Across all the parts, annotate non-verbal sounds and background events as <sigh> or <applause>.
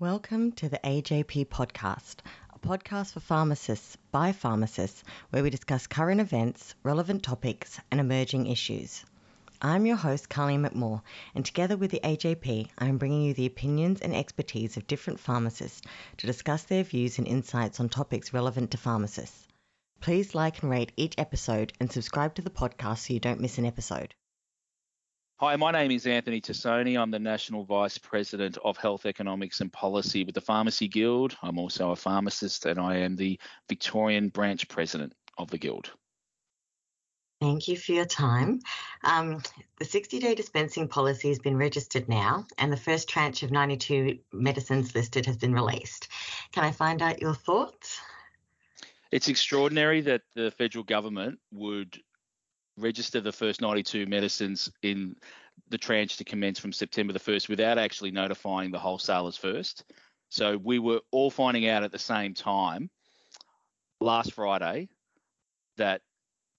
Welcome to the AJP podcast, a podcast for pharmacists by pharmacists, where we discuss current events, relevant topics, and emerging issues. I'm your host, Carly McMaugh, and together with the AJP, I am bringing you the opinions and expertise of different pharmacists to discuss their views and insights on topics relevant to pharmacists. Please like and rate each episode and subscribe to the podcast so you don't miss an episode. Hi, my name is Anthony Tassone. I'm the National Vice President of Health Economics and Policy with the Pharmacy Guild. I'm also a pharmacist and I am the Victorian Branch President of the Guild. Thank you for your time. Um, the 60 day dispensing policy has been registered now, and the first tranche of 92 medicines listed has been released. Can I find out your thoughts? It's extraordinary that the federal government would register the first 92 medicines in the tranche to commence from September the 1st without actually notifying the wholesalers first. So we were all finding out at the same time last Friday that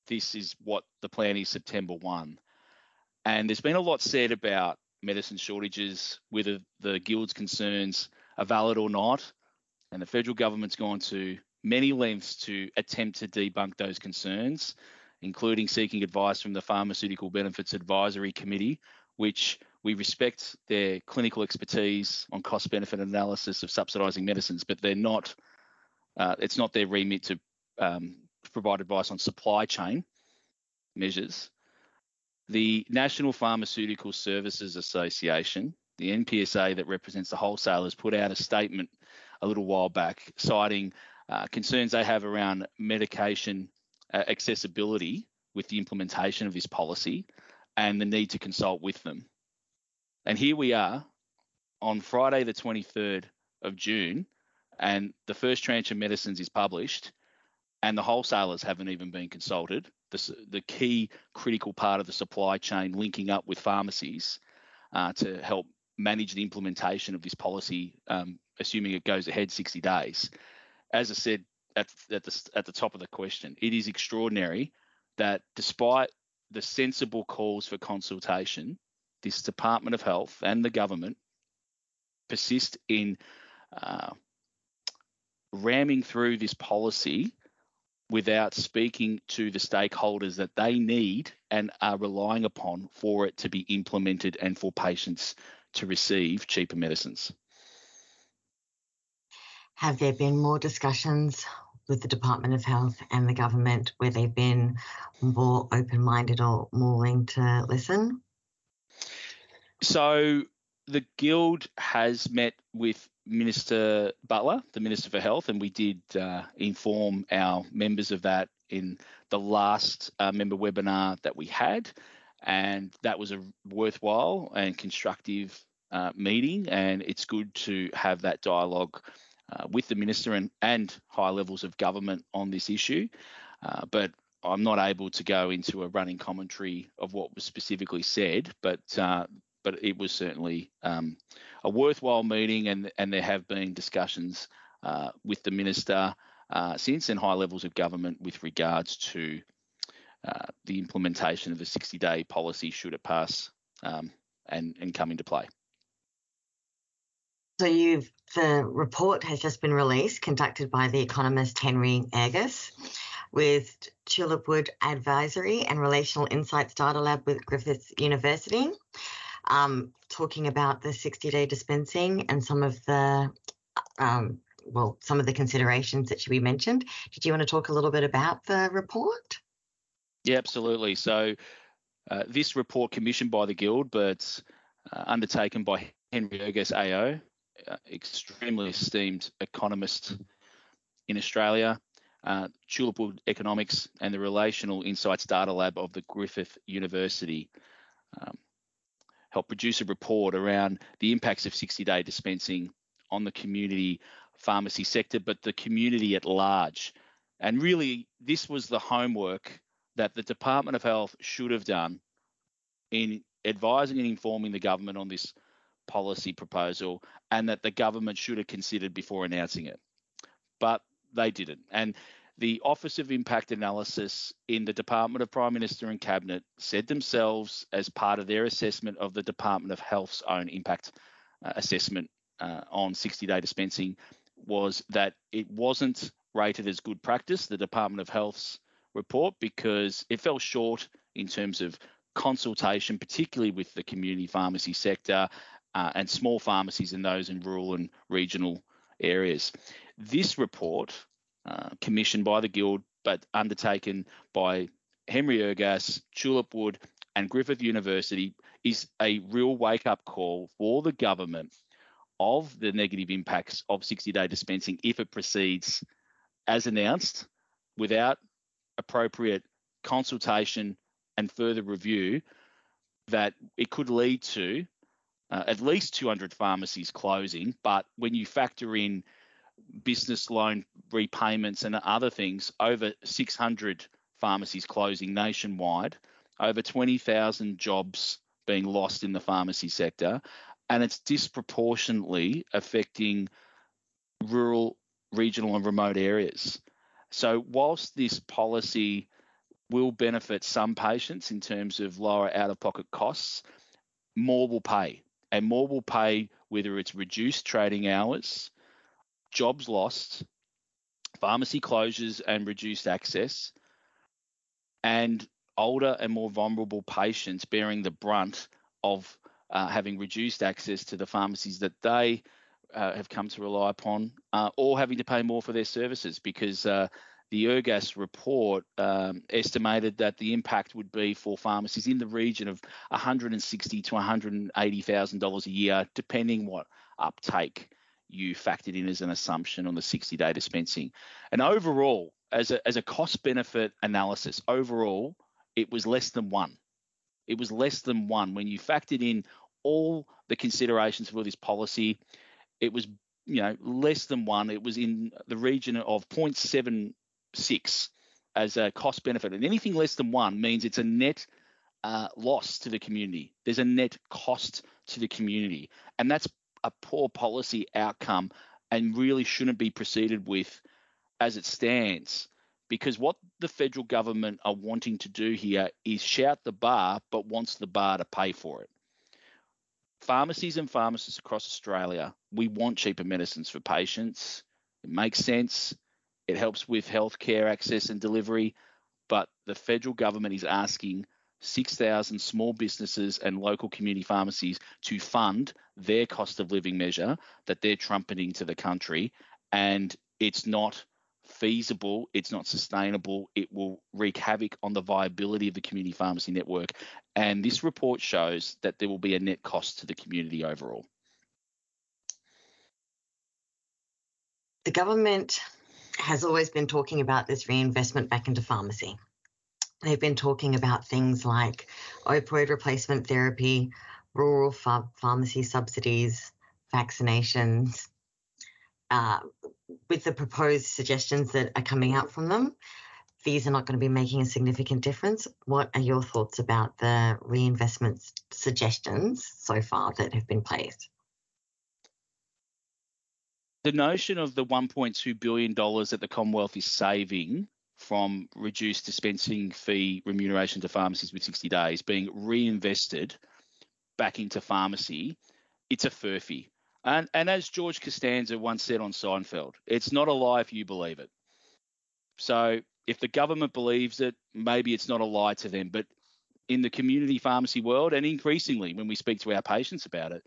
this is what the plan is September 1. And there's been a lot said about medicine shortages, whether the guild's concerns are valid or not. And the federal government's gone to many lengths to attempt to debunk those concerns including seeking advice from the Pharmaceutical Benefits Advisory Committee, which we respect their clinical expertise on cost benefit analysis of subsidising medicines, but they're not, uh, it's not their remit to um, provide advice on supply chain measures. The National Pharmaceutical Services Association, the NPSA that represents the wholesalers, put out a statement a little while back citing uh, concerns they have around medication uh, accessibility with the implementation of this policy and the need to consult with them. And here we are on Friday, the 23rd of June, and the first tranche of medicines is published, and the wholesalers haven't even been consulted. The, the key critical part of the supply chain linking up with pharmacies uh, to help manage the implementation of this policy, um, assuming it goes ahead 60 days. As I said, at, at the at the top of the question. It is extraordinary that despite the sensible calls for consultation, this Department of Health and the government persist in uh, ramming through this policy without speaking to the stakeholders that they need and are relying upon for it to be implemented and for patients to receive cheaper medicines. Have there been more discussions with the Department of Health and the government where they've been more open minded or more willing to listen? So the Guild has met with Minister Butler, the Minister for Health, and we did uh, inform our members of that in the last uh, member webinar that we had. And that was a worthwhile and constructive uh, meeting, and it's good to have that dialogue uh, with the minister and, and high levels of government on this issue. Uh, but I'm not able to go into a running commentary of what was specifically said, but uh, but it was certainly um, a worthwhile meeting, and and there have been discussions uh, with the minister uh, since and high levels of government with regards to uh, the implementation of the 60-day policy should it pass um, and and come into play. So you've the report has just been released, conducted by the economist Henry Ergas, with Tulipwood Advisory and Relational Insights Data Lab with Griffith University, um, talking about the 60-day dispensing and some of the um, well, some of the considerations that should be mentioned. Did you want to talk a little bit about the report? Yeah, absolutely. So uh, this report commissioned by the Guild, but uh, undertaken by Henry Ergas AO, extremely esteemed economist in Australia, uh, Tulipwood Economics, and the Relational Insights Data Lab of the Griffith University um, helped produce a report around the impacts of 60 day dispensing on the community pharmacy sector, but the community at large. And really, this was the homework that the Department of Health should have done in advising and informing the government on this policy proposal and that the government should have considered before announcing it. But they didn't. And the Office of Impact Analysis in the Department of Prime Minister and Cabinet said themselves, as part of their assessment of the Department of Health's own impact uh, assessment uh, on 60 day dispensing was that it wasn't rated as good practice, the Department of Health's report, because it fell short in terms of consultation, particularly with the community pharmacy sector uh, and small pharmacies and those in rural and regional areas. This report, uh, commissioned by the Guild but undertaken by Henry Ergas, Tulipwood, and Griffith University, is a real wake up call for the government of the negative impacts of 60 day dispensing if it proceeds as announced without appropriate consultation and further review that it could lead to uh, at least 200 pharmacies closing. But when you factor in business loan repayments and other things, over 600 pharmacies closing nationwide, over 20,000 jobs being lost in the pharmacy sector, and it's disproportionately affecting rural, regional, and remote areas. So, whilst this policy will benefit some patients in terms of lower out of pocket costs, more will pay. And more will pay whether it's reduced trading hours, jobs lost, pharmacy closures and reduced access, and older and more vulnerable patients bearing the brunt of uh, having reduced access to the pharmacies that they uh, have come to rely upon, uh, or having to pay more for their services because uh, the Ergas report um, estimated that the impact would be for pharmacies in the region of 160 to 180 thousand dollars a year, depending what uptake you factored in as an assumption on the 60-day dispensing. And overall, as a as a cost benefit analysis, overall it was less than one. It was less than one when you factored in all the considerations for this policy. It was you know less than one. It was in the region of 0.7 six as a cost benefit, and anything less than one means it's a net uh, loss to the community. There's a net cost to the community, and that's a poor policy outcome, and really shouldn't be proceeded with as it stands. Because what the federal government are wanting to do here is shout the bar, but wants the bar to pay for it. Pharmacies and pharmacists across Australia, we want cheaper medicines for patients. It makes sense. It helps with healthcare access and delivery, but the federal government is asking 6,000 small businesses and local community pharmacies to fund their cost of living measure that they're trumpeting to the country. And it's not feasible, it's not sustainable, it will wreak havoc on the viability of the community pharmacy network. And this report shows that there will be a net cost to the community overall. The government has always been talking about this reinvestment back into pharmacy. They've been talking about things like opioid replacement therapy, rural ph- pharmacy subsidies, vaccinations. Uh, with the proposed suggestions that are coming out from them, these are not going to be making a significant difference. What are your thoughts about the reinvestment suggestions so far that have been placed? The notion of the 1.2 billion dollars that the Commonwealth is saving from reduced dispensing fee remuneration to pharmacies with 60 days being reinvested back into pharmacy, it's a furphy. And, and as George Costanza once said on Seinfeld, it's not a lie if you believe it. So if the government believes it, maybe it's not a lie to them. But in the community pharmacy world, and increasingly when we speak to our patients about it,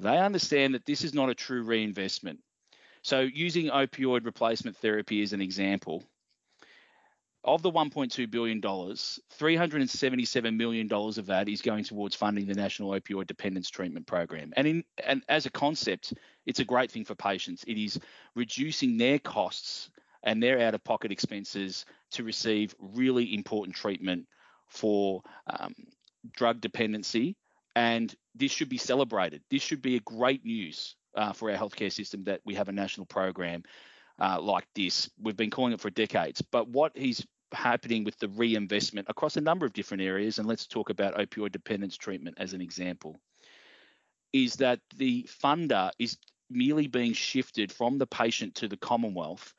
they understand that this is not a true reinvestment. So, using opioid replacement therapy as an example, of the $1.2 billion, $377 million of that is going towards funding the National Opioid Dependence Treatment Program. And, in, and as a concept, it's a great thing for patients. It is reducing their costs and their out of pocket expenses to receive really important treatment for um, drug dependency. And this should be celebrated. This should be a great news uh, for our healthcare system that we have a national program uh, like this. We've been calling it for decades. But what is happening with the reinvestment across a number of different areas, and let's talk about opioid dependence treatment as an example, is that the funder is merely being shifted from the patient to the Commonwealth.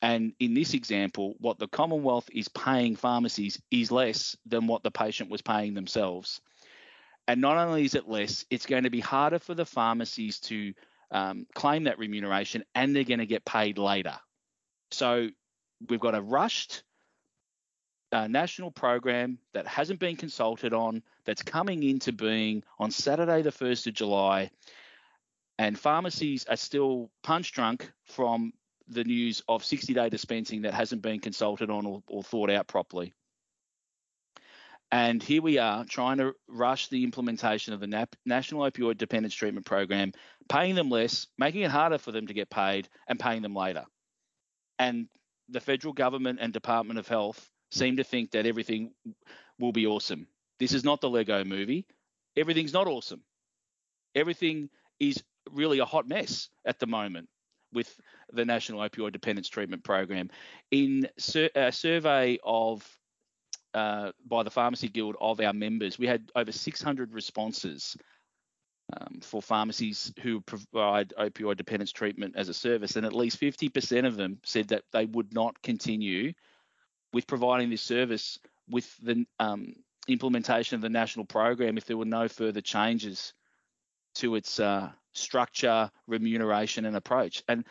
And in this example, what the Commonwealth is paying pharmacies is less than what the patient was paying themselves. And not only is it less, it's going to be harder for the pharmacies to um, claim that remuneration and they're going to get paid later. So we've got a rushed uh, national program that hasn't been consulted on, that's coming into being on Saturday, the 1st of July. And pharmacies are still punch drunk from the news of 60 day dispensing that hasn't been consulted on or, or thought out properly. And here we are trying to rush the implementation of the NAP, National Opioid Dependence Treatment Program, paying them less, making it harder for them to get paid, and paying them later. And the federal government and Department of Health seem to think that everything will be awesome. This is not the Lego movie. Everything's not awesome. Everything is really a hot mess at the moment with the National Opioid Dependence Treatment Program. In a survey of uh, by the Pharmacy Guild of our members, we had over 600 responses um, for pharmacies who provide opioid dependence treatment as a service, and at least 50% of them said that they would not continue with providing this service with the um, implementation of the national program if there were no further changes to its uh, structure, remuneration, and approach. And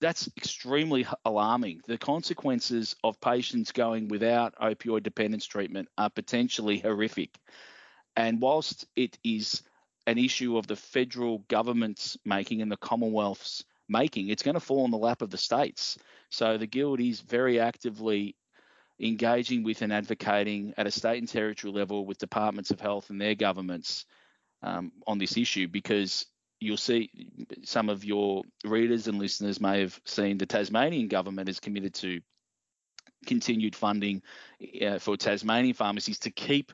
that's extremely alarming. The consequences of patients going without opioid dependence treatment are potentially horrific. And whilst it is an issue of the federal government's making and the Commonwealth's making, it's going to fall on the lap of the states. So the Guild is very actively engaging with and advocating at a state and territory level with departments of health and their governments um, on this issue because you'll see some of your readers and listeners may have seen the Tasmanian government is committed to continued funding uh, for Tasmanian pharmacies to keep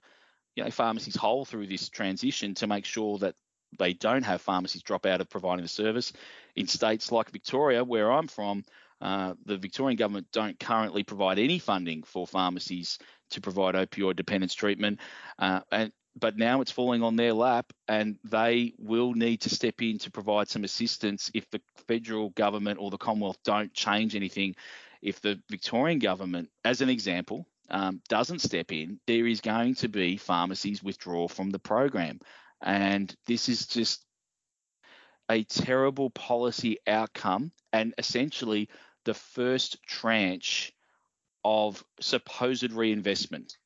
you know pharmacies whole through this transition to make sure that they don't have pharmacies drop out of providing the service. In states like Victoria, where I'm from, uh, the Victorian government don't currently provide any funding for pharmacies to provide opioid dependence treatment, uh, and but now it's falling on their lap, and they will need to step in to provide some assistance if the federal government or the Commonwealth don't change anything. If the Victorian government, as an example, um, doesn't step in, there is going to be pharmacies withdraw from the program, and this is just a terrible policy outcome and essentially the first tranche of supposed reinvestment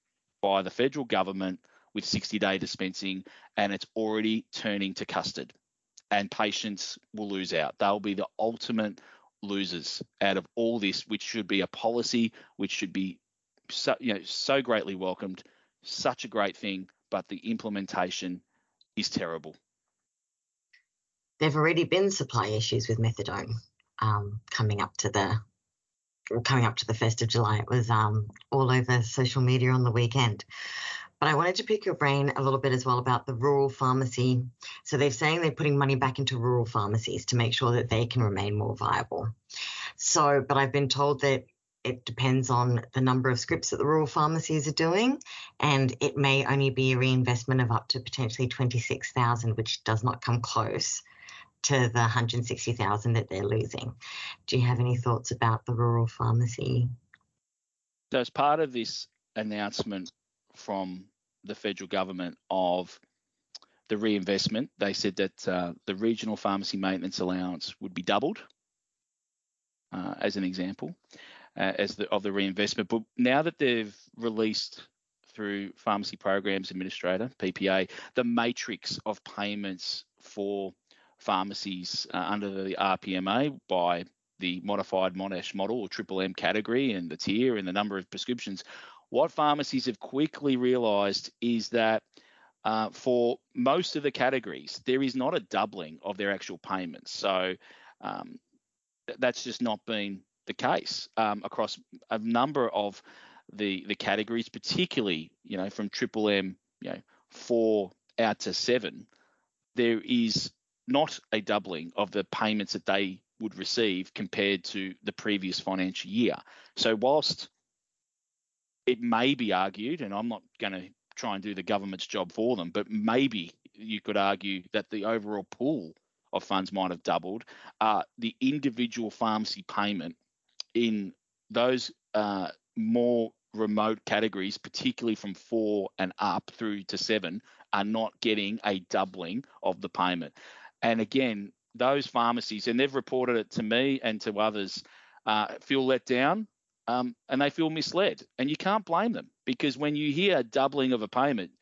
by the federal government with 60 day dispensing, and it's already turning to custard. And patients will lose out. They'll be the ultimate losers out of all this, which should be a policy which should be so, you know, so greatly welcomed, such a great thing, but the implementation is terrible. There've already been supply issues with methadone um, coming up to the coming up to the first of July. It was um, all over social media on the weekend. But I wanted to pick your brain a little bit as well about the rural pharmacy. So they're saying they're putting money back into rural pharmacies to make sure that they can remain more viable. So, but I've been told that it depends on the number of scripts that the rural pharmacies are doing, and it may only be a reinvestment of up to potentially 26,000, which does not come close to the 160,000 that they're losing. Do you have any thoughts about the rural pharmacy? So, as part of this announcement from the federal government of the reinvestment, they said that uh, the regional pharmacy maintenance allowance would be doubled, uh, as an example, uh, as the, of the reinvestment. But now that they've released through Pharmacy Programs Administrator (PPA) the matrix of payments for pharmacies uh, under the RPMA by the modified Monash model or Triple M category and the tier and the number of prescriptions, what pharmacies have quickly realised is that uh, for most of the categories, there is not a doubling of their actual payments. So um, th- that's just not been the case um, across a number of the the categories, particularly you know from Triple M, you know four out to seven. There is not a doubling of the payments that they would receive compared to the previous financial year. So, whilst it may be argued, and I'm not going to try and do the government's job for them, but maybe you could argue that the overall pool of funds might have doubled. Uh, the individual pharmacy payment in those uh, more remote categories, particularly from four and up through to seven, are not getting a doubling of the payment. And again, those pharmacies, and they've reported it to me and to others, uh, feel let down um, and they feel misled. And you can't blame them because when you hear doubling of a payment,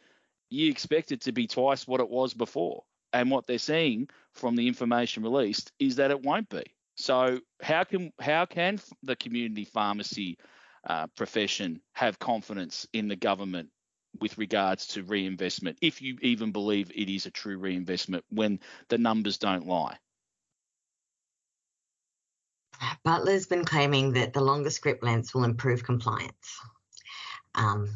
you expect it to be twice what it was before. And what they're seeing from the information released is that it won't be. So how can how can the community pharmacy uh, profession have confidence in the government with regards to reinvestment, if you even believe it is a true reinvestment when the numbers don't lie? Butler's been claiming that the longer script lengths will improve compliance. Um,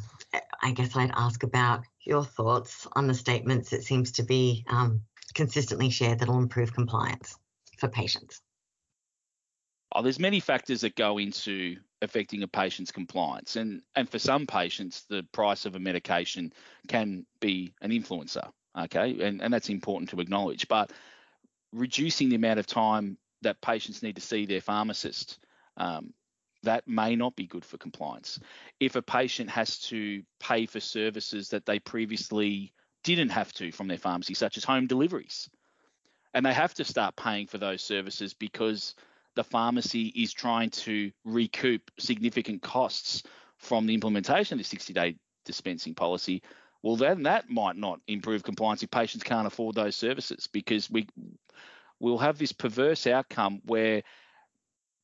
I guess I'd ask about your thoughts on the statements. that seems to be um, consistently shared that will improve compliance for patients. Oh, there's many factors that go into affecting a patient's compliance, and and for some patients, the price of a medication can be an influencer. Okay, and and that's important to acknowledge. But reducing the amount of time that patients need to see their pharmacist, um, that may not be good for compliance. If a patient has to pay for services that they previously didn't have to from their pharmacy, such as home deliveries, and they have to start paying for those services because the pharmacy is trying to recoup significant costs from the implementation of the 60 day dispensing policy, well, then that might not improve compliance if patients can't afford those services because we we'll have this perverse outcome where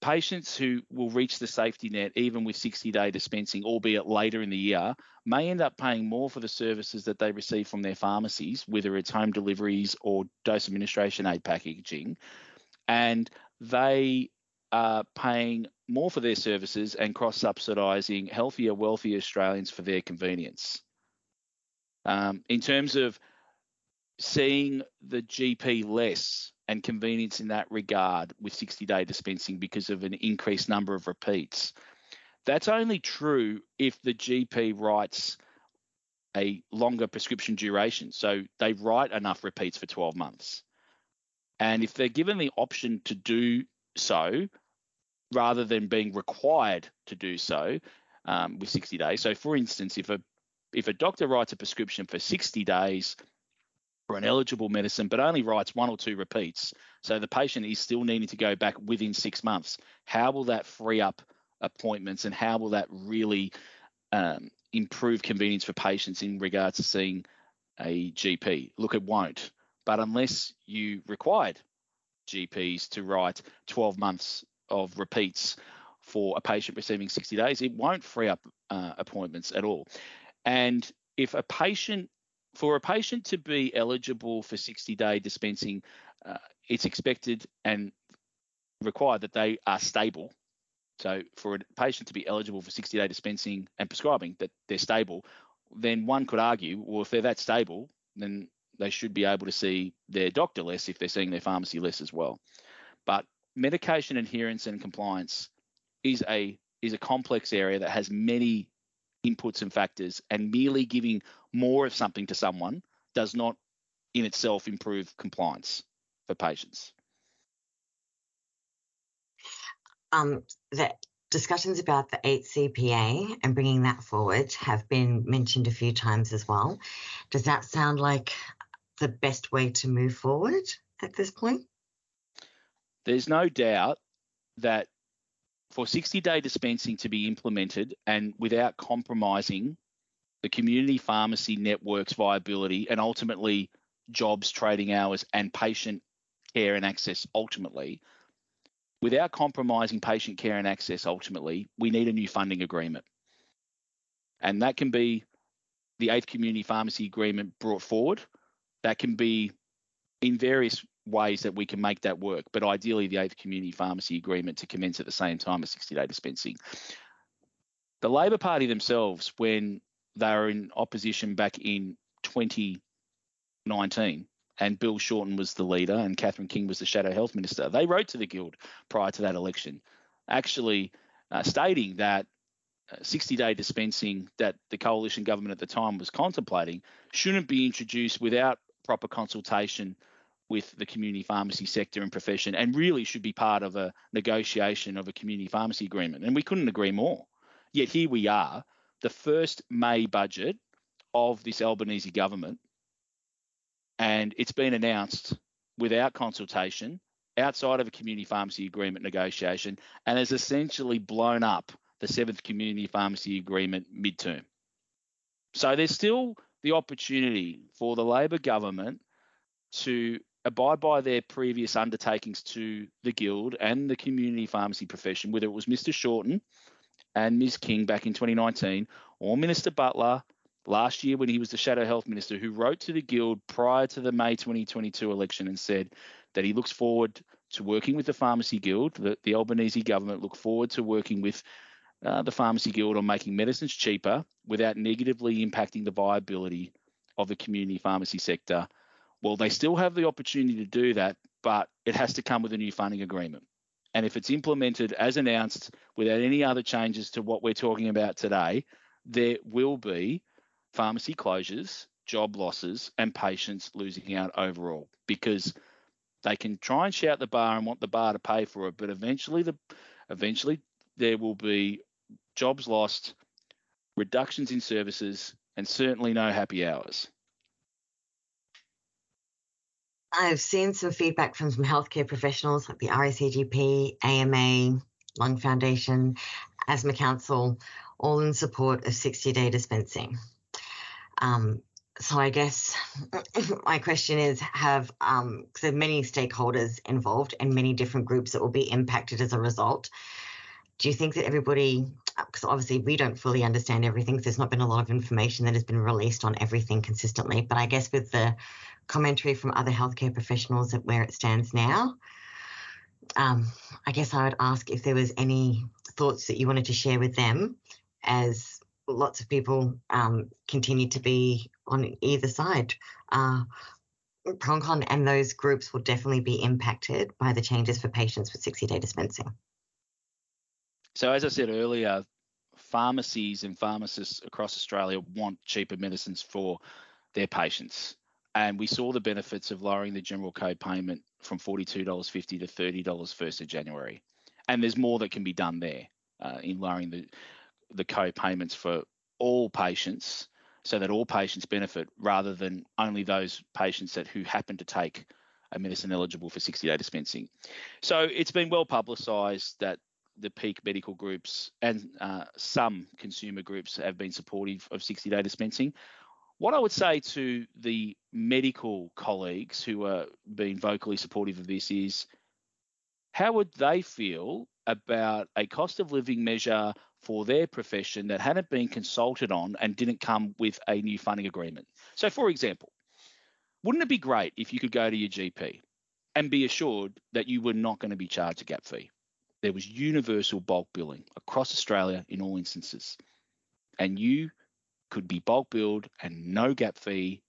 patients who will reach the safety net even with 60 day dispensing, albeit later in the year, may end up paying more for the services that they receive from their pharmacies, whether it's home deliveries or dose administration aid packaging. And they are paying more for their services and cross subsidising healthier, wealthier Australians for their convenience. Um, in terms of seeing the GP less and convenience in that regard with 60 day dispensing because of an increased number of repeats. That's only true if the GP writes a longer prescription duration. So they write enough repeats for 12 months. And if they're given the option to do so, rather than being required to do so um, with 60 days. So, for instance, if a if a doctor writes a prescription for 60 days for an eligible medicine, but only writes one or two repeats. So the patient is still needing to go back within six months. How will that free up appointments and how will that really um, improve convenience for patients in regards to seeing a GP? Look, it won't. But unless you required GPs to write 12 months of repeats for a patient receiving 60 days, it won't free up uh, appointments at all. And if a patient for a patient to be eligible for 60 day dispensing, uh, it's expected and required that they are stable. So, for a patient to be eligible for 60 day dispensing and prescribing, that they're stable, then one could argue, well, if they're that stable, then they should be able to see their doctor less if they're seeing their pharmacy less as well. But medication adherence and compliance is a is a complex area that has many inputs and factors, and merely giving more of something to someone does not in itself improve compliance for patients. Um, the discussions about the 8CPA and bringing that forward have been mentioned a few times as well. Does that sound like the best way to move forward at this point? There's no doubt that for 60 day dispensing to be implemented and without compromising the community pharmacy network's viability and ultimately jobs, trading hours, and patient care and access ultimately, without compromising patient care and access ultimately, we need a new funding agreement. And that can be the eighth community pharmacy agreement brought forward. That can be in various ways that we can make that work, but ideally the eighth community pharmacy agreement to commence at the same time as 60 day dispensing. The Labor Party themselves, when they were in opposition back in 2019, and Bill Shorten was the leader and Catherine King was the Shadow Health Minister, they wrote to the Guild prior to that election, actually uh, stating that 60 day dispensing that the coalition government at the time was contemplating shouldn't be introduced without proper consultation with the community pharmacy sector and profession and really should be part of a negotiation of a community pharmacy agreement. And we couldn't agree more. Yet here we are, the first May budget of this Albanese government, and it's been announced without consultation outside of a community pharmacy agreement negotiation and has essentially blown up the seventh community pharmacy agreement midterm. So there's still the opportunity for the Labor government to abide by their previous undertakings to the Guild and the community pharmacy profession, whether it was Mr. Shorten and Ms. King back in 2019 or Minister Butler last year when he was the Shadow Health Minister, who wrote to the Guild prior to the May 2022 election and said that he looks forward to working with the Pharmacy Guild, that the Albanese government look forward to working with uh, the Pharmacy Guild on making medicines cheaper without negatively impacting the viability of the community pharmacy sector. Well, they still have the opportunity to do that, but it has to come with a new funding agreement. And if it's implemented as announced without any other changes to what we're talking about today, there will be pharmacy closures, job losses, and patients losing out overall because they can try and shout the bar and want the bar to pay for it, but eventually the eventually there will be jobs lost, reductions in services, and certainly no happy hours. I've seen some feedback from some healthcare professionals like the RACGP, AMA, Lung Foundation, Asthma Council, all in support of 60 day dispensing. Um, so I guess <laughs> my question is have um, there many stakeholders involved and many different groups that will be impacted as a result. Do you think that everybody, because obviously we don't fully understand everything, there's not been a lot of information that has been released on everything consistently, but I guess with the commentary from other healthcare professionals at where it stands now, um, I guess I would ask if there was any thoughts that you wanted to share with them as lots of people um, continue to be on either side. Uh, PronCon and those groups will definitely be impacted by the changes for patients with 60 day dispensing. So, as I said earlier, pharmacies and pharmacists across Australia want cheaper medicines for their patients. And we saw the benefits of lowering the general co-payment from $42.50 to $30 1st of January. And there's more that can be done there uh, in lowering the the co-payments for all patients so that all patients benefit rather than only those patients that who happen to take a medicine eligible for 60 day dispensing. So it's been well publicised that the peak medical groups and uh, some consumer groups have been supportive of 60 day dispensing. What I would say to the medical colleagues who are being vocally supportive of this is how would they feel about a cost of living measure for their profession that hadn't been consulted on and didn't come with a new funding agreement. So, for example, wouldn't it be great if you could go to your GP and be assured that you were not going to be charged a gap fee? There was universal bulk billing across Australia in all instances, and you could be bulk billed and no gap fee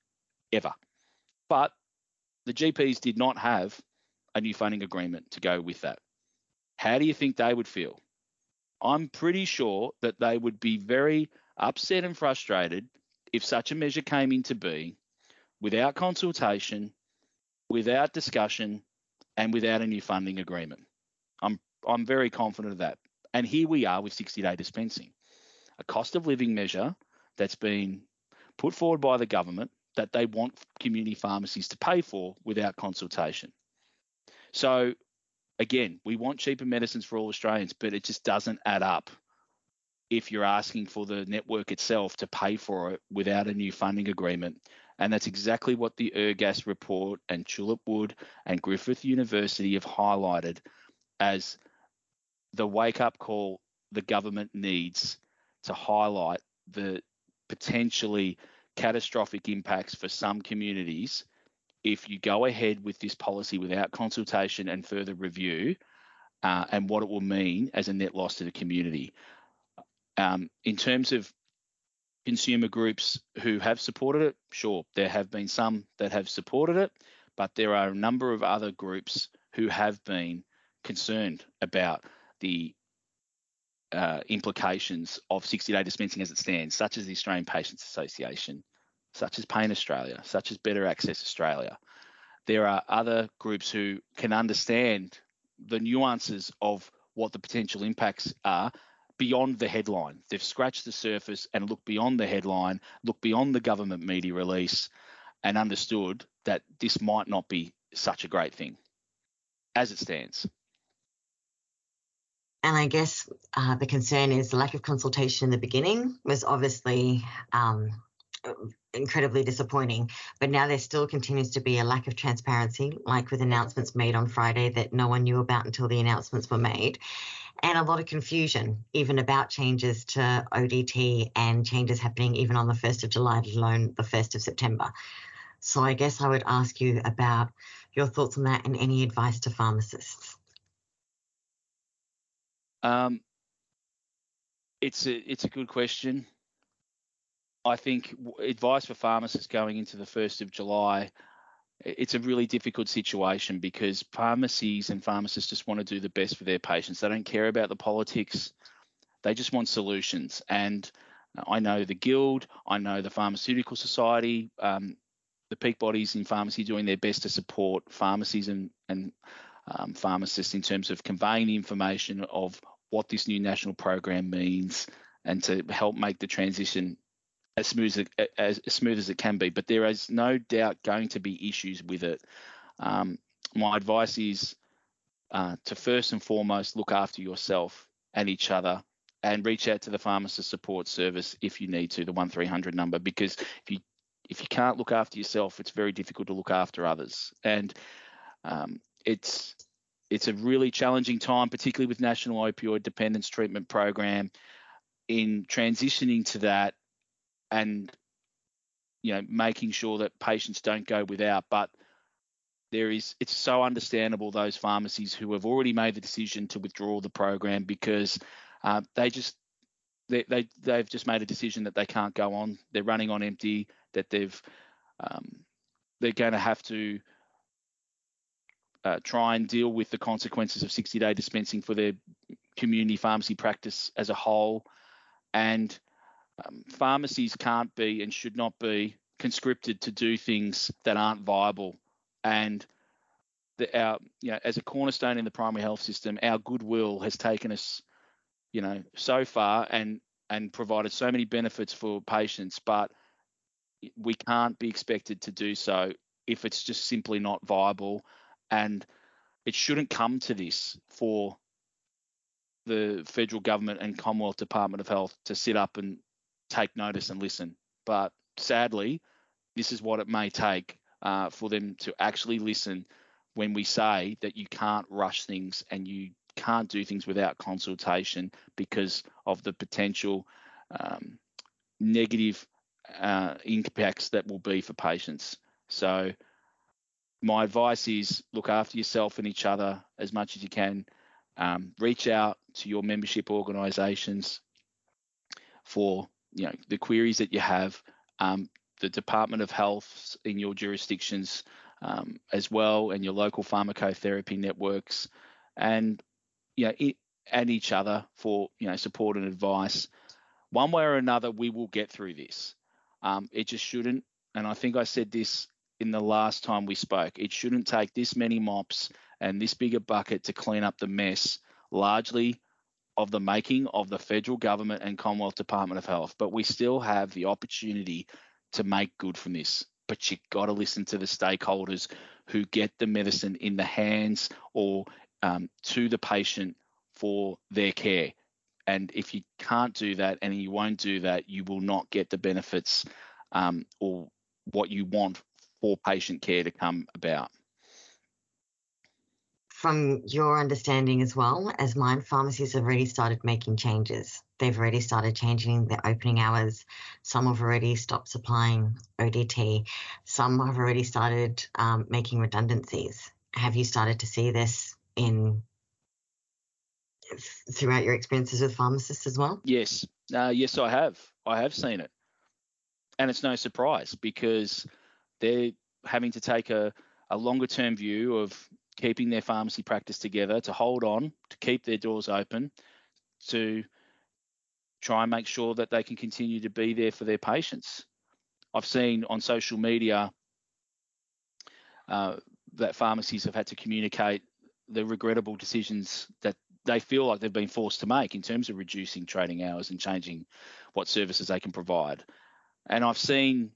ever. But the GPs did not have a new funding agreement to go with that. How do you think they would feel? I'm pretty sure that they would be very upset and frustrated if such a measure came into being without consultation, without discussion, and without a new funding agreement. I'm I'm very confident of that. And here we are with 60 day dispensing, a cost of living measure that's been put forward by the government that they want community pharmacies to pay for without consultation. So again, we want cheaper medicines for all Australians, but it just doesn't add up if you're asking for the network itself to pay for it without a new funding agreement. And that's exactly what the Ergas report and Tulipwood and Griffith University have highlighted as the wake up call the government needs to highlight the potentially catastrophic impacts for some communities if you go ahead with this policy without consultation and further review, uh, and what it will mean as a net loss to the community. Um, in terms of consumer groups who have supported it, sure, there have been some that have supported it, but there are a number of other groups who have been concerned about the uh, implications of 60 day dispensing as it stands, such as the Australian Patients Association, such as Pain Australia, such as Better Access Australia. There are other groups who can understand the nuances of what the potential impacts are beyond the headline. They've scratched the surface and looked beyond the headline, looked beyond the government media release, and understood that this might not be such a great thing. as it stands. And I guess uh, the concern is the lack of consultation in the beginning was obviously um, incredibly disappointing. But now there still continues to be a lack of transparency, like with announcements made on Friday that no one knew about until the announcements were made, and a lot of confusion, even about changes to ODT and changes happening even on the 1st of July, let alone the 1st of September. So I guess I would ask you about your thoughts on that and any advice to pharmacists. Um, it's a it's a good question. I think advice for pharmacists going into the first of July. It's a really difficult situation because pharmacies and pharmacists just want to do the best for their patients. They don't care about the politics. They just want solutions. And I know the Guild, I know the Pharmaceutical Society, um, the peak bodies in pharmacy doing their best to support pharmacies and, and um, pharmacists in terms of conveying the information of what this new national program means and to help make the transition as smooth as, as, as smooth as it can be. But there is no doubt going to be issues with it. Um, my advice is uh, to first and foremost look after yourself and each other and reach out to the pharmacist support service if you need to the 1300 number because if you if you can't look after yourself it's very difficult to look after others and um, it's it's a really challenging time, particularly with National Opioid Dependence Treatment Program, in transitioning to that and you know making sure that patients don't go without. But there is it's so understandable those pharmacies who have already made the decision to withdraw the program because uh, they just they, they they've just made a decision that they can't go on. They're running on empty. That they've um, they're going to have to uh, try and deal with the consequences of 60 day dispensing for their community pharmacy practice as a whole. And um, pharmacies can't be and should not be conscripted to do things that aren't viable. And the, our, you know, as a cornerstone in the primary health system, our goodwill has taken us, you know, so far and and provided so many benefits for patients, but we can't be expected to do so if it's just simply not viable and it shouldn't come to this for the federal government and Commonwealth Department of Health to sit up and take notice and listen. But sadly, this is what it may take uh, for them to actually listen when we say that you can't rush things and you can't do things without consultation because of the potential um, negative uh, impacts that will be for patients. So my advice is look after yourself and each other as much as you can. Um, reach out to your membership organisations for you know the queries that you have. Um, the Department of Health in your jurisdictions um, as well, and your local pharmacotherapy networks, and you know it, and each other for you know support and advice. One way or another, we will get through this. Um, it just shouldn't, and I think I said this in the last time we spoke. It shouldn't take this many mops and this big a bucket to clean up the mess, largely of the making of the federal government and Commonwealth Department of Health. But we still have the opportunity to make good from this. But you've got to listen to the stakeholders who get the medicine in the hands or um, to the patient for their care. And if you can't do that and you won't do that, you will not get the benefits um, or what you want for patient care to come about. From your understanding as well as mine, pharmacies have already started making changes. They've already started changing their opening hours. Some have already stopped supplying ODT. Some have already started um, making redundancies. Have you started to see this in throughout your experiences with pharmacists as well? Yes, uh, yes, I have. I have seen it, and it's no surprise because they're having to take a, a longer term view of keeping their pharmacy practice together, to hold on, to keep their doors open, to try and make sure that they can continue to be there for their patients. I've seen on social media uh, that pharmacies have had to communicate the regrettable decisions that they feel like they've been forced to make in terms of reducing trading hours and changing what services they can provide. And I've seen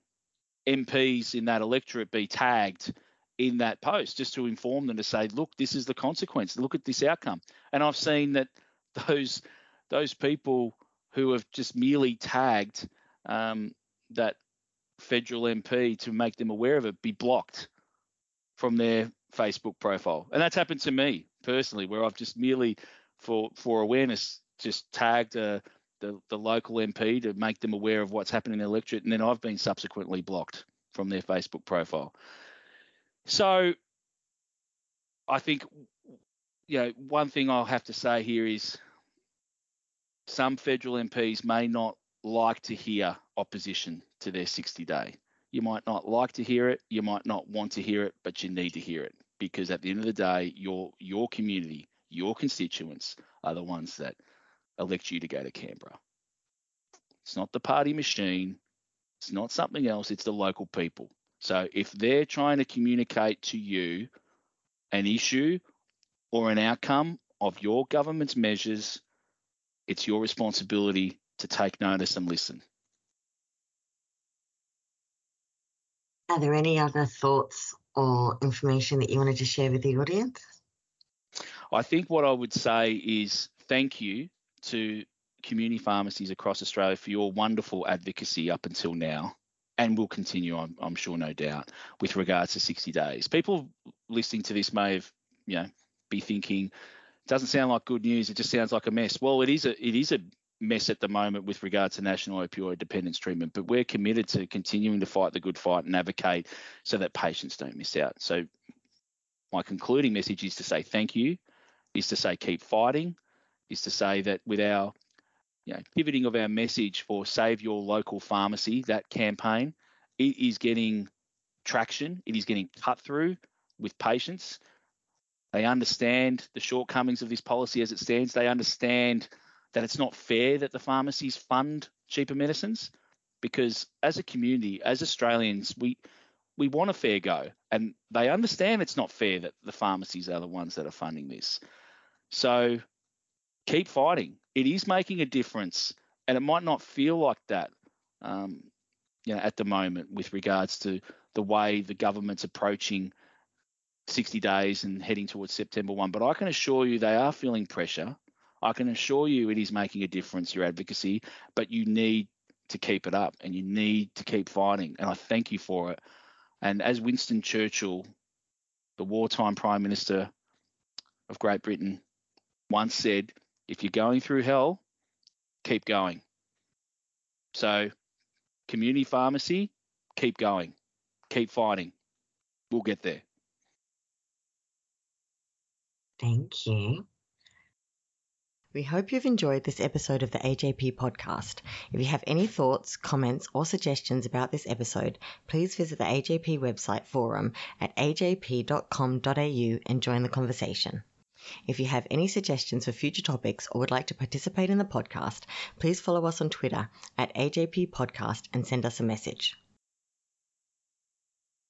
MPs in that electorate be tagged in that post just to inform them to say, look, this is the consequence. Look at this outcome. And I've seen that <laughs> those those people who have just merely tagged um, that federal MP to make them aware of it be blocked from their Facebook profile. And that's happened to me personally, where I've just merely for for awareness just tagged uh, the the local MP to make them aware of what's happening in the electorate, and then I've been subsequently blocked from their Facebook profile. So I think you know one thing I'll have to say here is some federal MPs may not like to hear opposition to their 60 day. You might not like to hear it, you might not want to hear it, but you need to hear it because at the end of the day, your your community, your constituents are the ones that elect you to go to Canberra. It's not the party machine, it's not something else, it's the local people. So if they're trying to communicate to you an issue or an outcome of your government's measures, it's your responsibility to take notice and listen. Are there any other thoughts or information that you wanted to share with the audience? I think what I would say is thank you to community pharmacies across Australia for your wonderful advocacy up until now and will continue, I'm, I'm, sure, no doubt, with regards to 60 days. People listening to this may have, you know, be thinking, doesn't sound like good news. It just sounds like a mess. Well, it is a it is a mess at the moment with regard to national opioid dependence treatment, but we're committed to continuing to fight the good fight and advocate so that patients don't miss out. So my concluding message is to say thank you, is to say keep fighting, is to say that with our you know, pivoting of our message for save your local pharmacy, that campaign, it is getting traction, it is getting cut through with patients. They understand the shortcomings of this policy as it stands. They understand that it's not fair that the pharmacies fund cheaper medicines because as a community, as Australians, we we want a fair go, and they understand it's not fair that the pharmacies are the ones that are funding this. So keep fighting. It is making a difference, and it might not feel like that, um, you know, at the moment with regards to the way the government's approaching 60 days and heading towards September 1. But I can assure you they are feeling pressure. I can assure you it is making a difference, your advocacy, but you need to keep it up and you need to keep fighting. And I thank you for it. And as Winston Churchill, the wartime Prime Minister of Great Britain, once said, if you're going through hell, keep going. So, community pharmacy, keep going, keep fighting. We'll get there. Thank you. We hope you've enjoyed this episode of the AJP podcast. If you have any thoughts, comments, or suggestions about this episode, please visit the AJP website forum at ajp.com.au and join the conversation. If you have any suggestions for future topics or would like to participate in the podcast, please follow us on Twitter at AJP Podcast and send us a message.